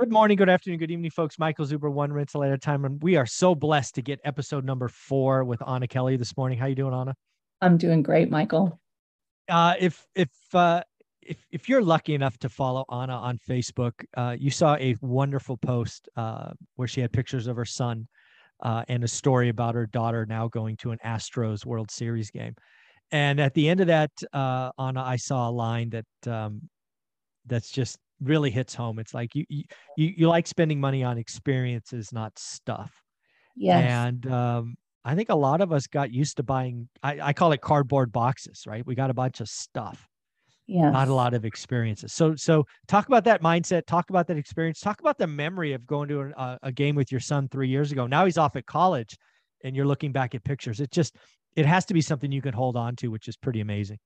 Good morning, good afternoon, good evening, folks. Michael Zuber, one rental at a time. And we are so blessed to get episode number four with Anna Kelly this morning. How are you doing, Anna? I'm doing great, Michael. Uh, if if uh, if if you're lucky enough to follow Anna on Facebook, uh, you saw a wonderful post uh, where she had pictures of her son uh, and a story about her daughter now going to an Astros World Series game. And at the end of that, uh, Anna, I saw a line that um, that's just really hits home. It's like you you you like spending money on experiences, not stuff. Yes. And um, I think a lot of us got used to buying. I, I call it cardboard boxes, right? We got a bunch of stuff. Yeah. Not a lot of experiences. So so talk about that mindset. Talk about that experience. Talk about the memory of going to a, a game with your son three years ago. Now he's off at college, and you're looking back at pictures. It just it has to be something you can hold on to, which is pretty amazing.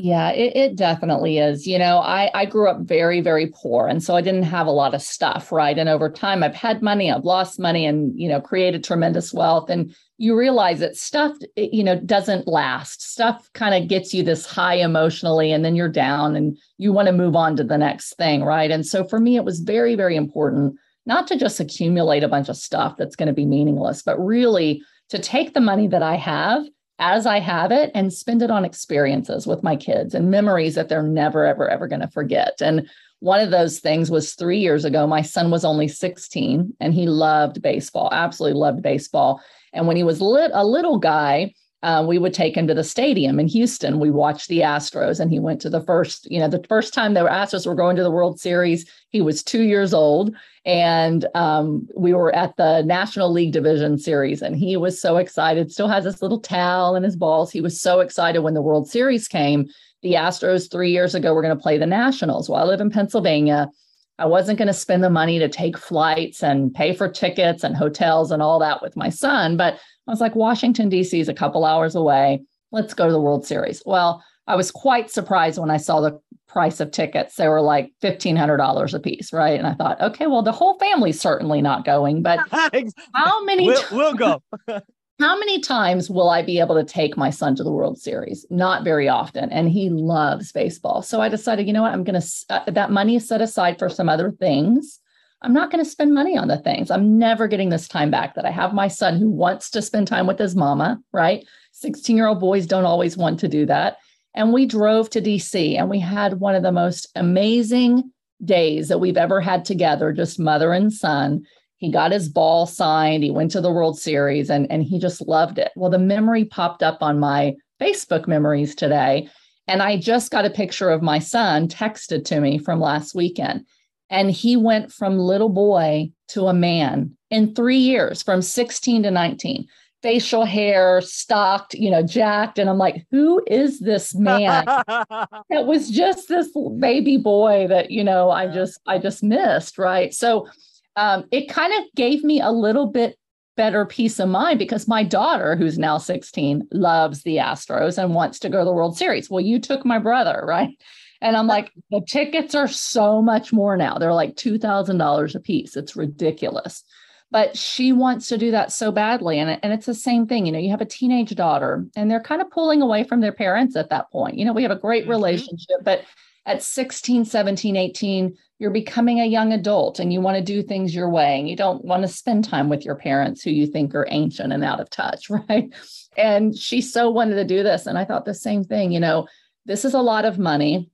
Yeah, it, it, definitely is. You know, I, I grew up very, very poor. And so I didn't have a lot of stuff, right? And over time, I've had money, I've lost money, and, you know, created tremendous wealth. And you realize that stuff, you know, doesn't last. Stuff kind of gets you this high emotionally, and then you're down and you want to move on to the next thing, right? And so for me, it was very, very important not to just accumulate a bunch of stuff that's going to be meaningless, but really to take the money that I have as I have it and spend it on experiences with my kids and memories that they're never, ever, ever going to forget. And one of those things was three years ago. My son was only 16 and he loved baseball, absolutely loved baseball. And when he was lit, a little guy, uh, we would take him to the stadium in Houston. We watched the Astros, and he went to the first, you know, the first time the Astros were going to the World Series. He was two years old, and um, we were at the National League Division Series, and he was so excited. Still has this little towel and his balls. He was so excited when the World Series came. The Astros three years ago were going to play the Nationals. Well, I live in Pennsylvania. I wasn't going to spend the money to take flights and pay for tickets and hotels and all that with my son, but I was like, Washington, D.C. is a couple hours away. Let's go to the World Series. Well, I was quite surprised when I saw the price of tickets. They were like $1,500 a piece, right? And I thought, okay, well, the whole family's certainly not going, but how many? We'll, we'll go. how many times will I be able to take my son to the World Series? Not very often. And he loves baseball. So I decided, you know what? I'm going to, uh, that money is set aside for some other things. I'm not going to spend money on the things. I'm never getting this time back that I have my son who wants to spend time with his mama, right? 16 year old boys don't always want to do that. And we drove to DC and we had one of the most amazing days that we've ever had together, just mother and son. He got his ball signed, he went to the World Series, and, and he just loved it. Well, the memory popped up on my Facebook memories today. And I just got a picture of my son texted to me from last weekend. And he went from little boy to a man in three years, from 16 to 19. Facial hair, stocked, you know, jacked. And I'm like, who is this man? that was just this baby boy that, you know, I just, I just missed. Right. So um, it kind of gave me a little bit better peace of mind because my daughter, who's now 16, loves the Astros and wants to go to the World Series. Well, you took my brother, right? And I'm like, the tickets are so much more now. They're like $2,000 a piece. It's ridiculous. But she wants to do that so badly. And, and it's the same thing. You know, you have a teenage daughter and they're kind of pulling away from their parents at that point. You know, we have a great mm-hmm. relationship, but at 16, 17, 18, you're becoming a young adult and you want to do things your way and you don't want to spend time with your parents who you think are ancient and out of touch, right? And she so wanted to do this. And I thought the same thing, you know, this is a lot of money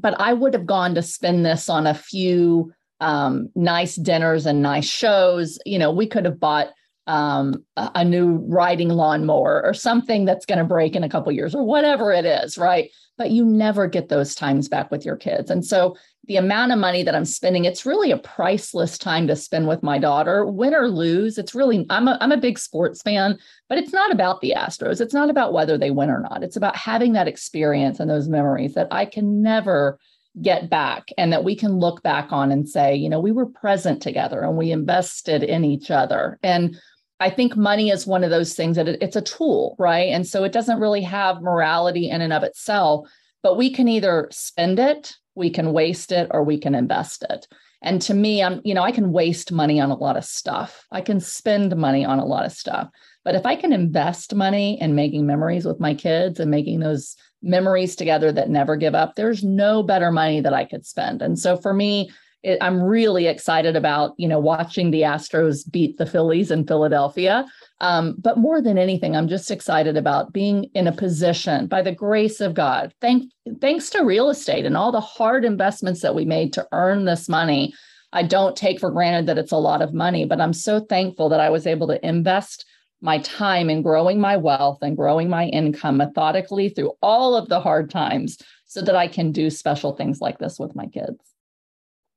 but I would have gone to spend this on a few um, nice dinners and nice shows. You know, we could have bought um, a, new riding lawnmower or something that's going to break in a couple years or whatever it is, right? But you never get those times back with your kids. And so the amount of money that I'm spending, it's really a priceless time to spend with my daughter, win or lose. It's really, I'm a, I'm a big sports fan, but it's not about the Astros. It's not about whether they win or not. It's about having that experience and those memories that I can never get back and that we can look back on and say, you know, we were present together and we invested in each other. And I think money is one of those things that it's a tool, right? And so it doesn't really have morality in and of itself, but we can either spend it we can waste it or we can invest it. And to me i'm you know i can waste money on a lot of stuff. I can spend money on a lot of stuff. But if i can invest money in making memories with my kids and making those memories together that never give up there's no better money that i could spend. And so for me it, I'm really excited about, you know, watching the Astros beat the Phillies in Philadelphia. Um, but more than anything, I'm just excited about being in a position by the grace of God, thank, thanks to real estate and all the hard investments that we made to earn this money. I don't take for granted that it's a lot of money, but I'm so thankful that I was able to invest my time in growing my wealth and growing my income methodically through all of the hard times so that I can do special things like this with my kids.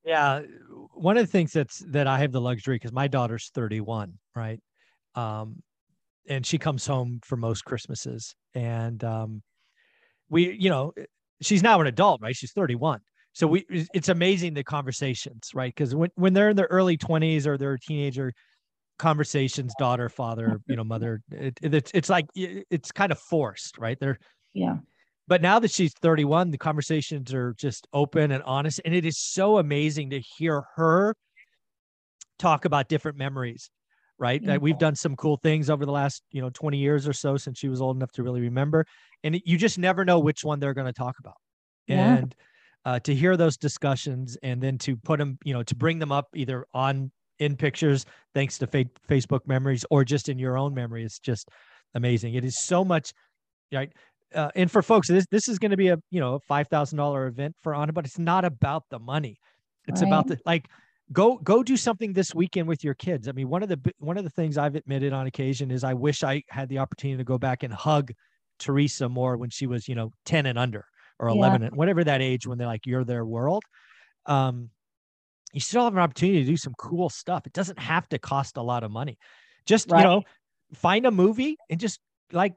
Yeah. One of the things that's that I have the luxury because my daughter's 31, right? Um, and she comes home for most Christmases. And um, we, you know, she's now an adult, right? She's 31. So we it's amazing the conversations, right? Because when, when they're in their early 20s or they're a teenager, conversations, daughter, father, you know, mother, it, it, it's it's like it's kind of forced, right? They're yeah but now that she's 31 the conversations are just open and honest and it is so amazing to hear her talk about different memories right yeah. we've done some cool things over the last you know 20 years or so since she was old enough to really remember and you just never know which one they're going to talk about yeah. and uh, to hear those discussions and then to put them you know to bring them up either on in pictures thanks to fa- facebook memories or just in your own memory it's just amazing it is so much right uh, and for folks, this this is going to be a you know five thousand dollar event for Anna, but it's not about the money. It's right. about the like go go do something this weekend with your kids. I mean, one of the one of the things I've admitted on occasion is I wish I had the opportunity to go back and hug Teresa more when she was you know ten and under or eleven yeah. and whatever that age when they're like you're their world. Um, you still have an opportunity to do some cool stuff. It doesn't have to cost a lot of money. Just right. you know, find a movie and just like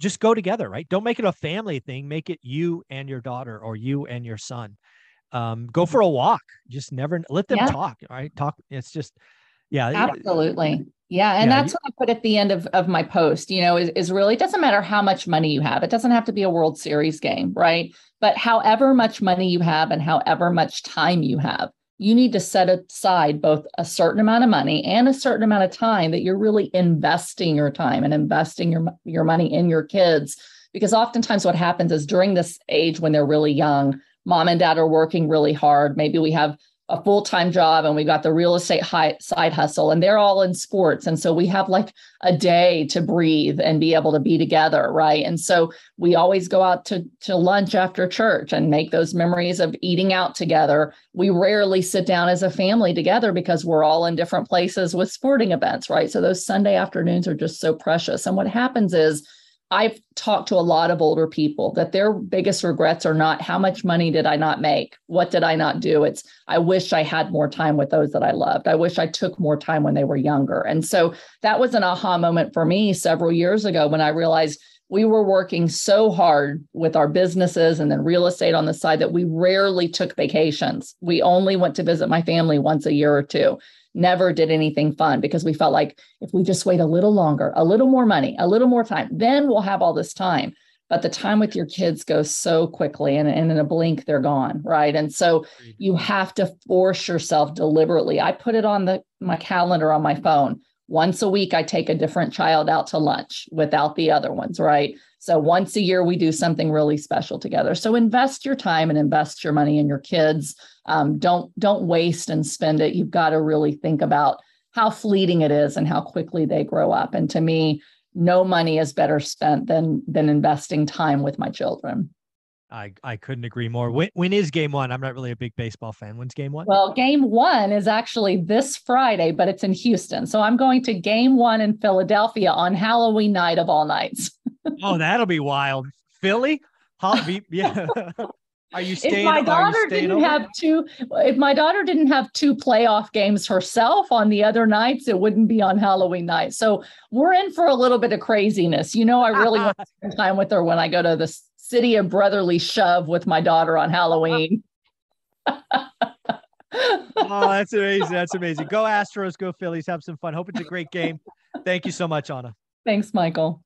just go together, right? Don't make it a family thing. Make it you and your daughter or you and your son. Um, go mm-hmm. for a walk. Just never let them yeah. talk. Right? Talk. It's just, yeah. Absolutely. Yeah. And yeah, that's you, what I put at the end of, of my post, you know, is, is really, it doesn't matter how much money you have. It doesn't have to be a World Series game, right? But however much money you have and however much time you have, you need to set aside both a certain amount of money and a certain amount of time that you're really investing your time and investing your your money in your kids. Because oftentimes what happens is during this age when they're really young mom and dad are working really hard. Maybe we have a full-time job and we got the real estate high, side hustle and they're all in sports. And so we have like a day to breathe and be able to be together right? And so we always go out to, to lunch after church and make those memories of eating out together. We rarely sit down as a family together because we're all in different places with sporting events right? So those sunday afternoons are just so precious. And what happens is I've talked to a lot of older people that their biggest regrets are not how much money did I not make? What did I not do? It's I wish I had more time with those that I loved. I wish I took more time when they were younger. And so that was an aha moment for me several years ago when I realized we were working so hard with our businesses and then real estate on the side that we rarely took vacations. We only went to visit my family once a year or two never did anything fun because we felt like if we just wait a little longer, a little more money, a little more time, then we'll have all this time. But the time with your kids goes so quickly and, and in a blink, they're gone. Right. And so you have to force yourself deliberately. I put it on the my calendar on my phone. Once a week, I take a different child out to lunch without the other ones, right? So once a year, we do something really special together. So invest your time and invest your money in your kids. Um, don't don't waste and spend it. You've got to really think about how fleeting it is and how quickly they grow up. And to me, no money is better spent than than investing time with my children. I, I couldn't agree more. When, when is game one? I'm not really a big baseball fan. When's game one? Well, game one is actually this Friday, but it's in Houston. So I'm going to game one in Philadelphia on Halloween night of all nights. Oh, that'll be wild. Philly? yeah. Are you staying? If my daughter didn't over? have two, if my daughter didn't have two playoff games herself on the other nights, it wouldn't be on Halloween night. So we're in for a little bit of craziness. You know, I really want to spend time with her when I go to the city of brotherly shove with my daughter on Halloween. oh, that's amazing. That's amazing. Go Astros, go Phillies. Have some fun. Hope it's a great game. Thank you so much, Anna. Thanks, Michael.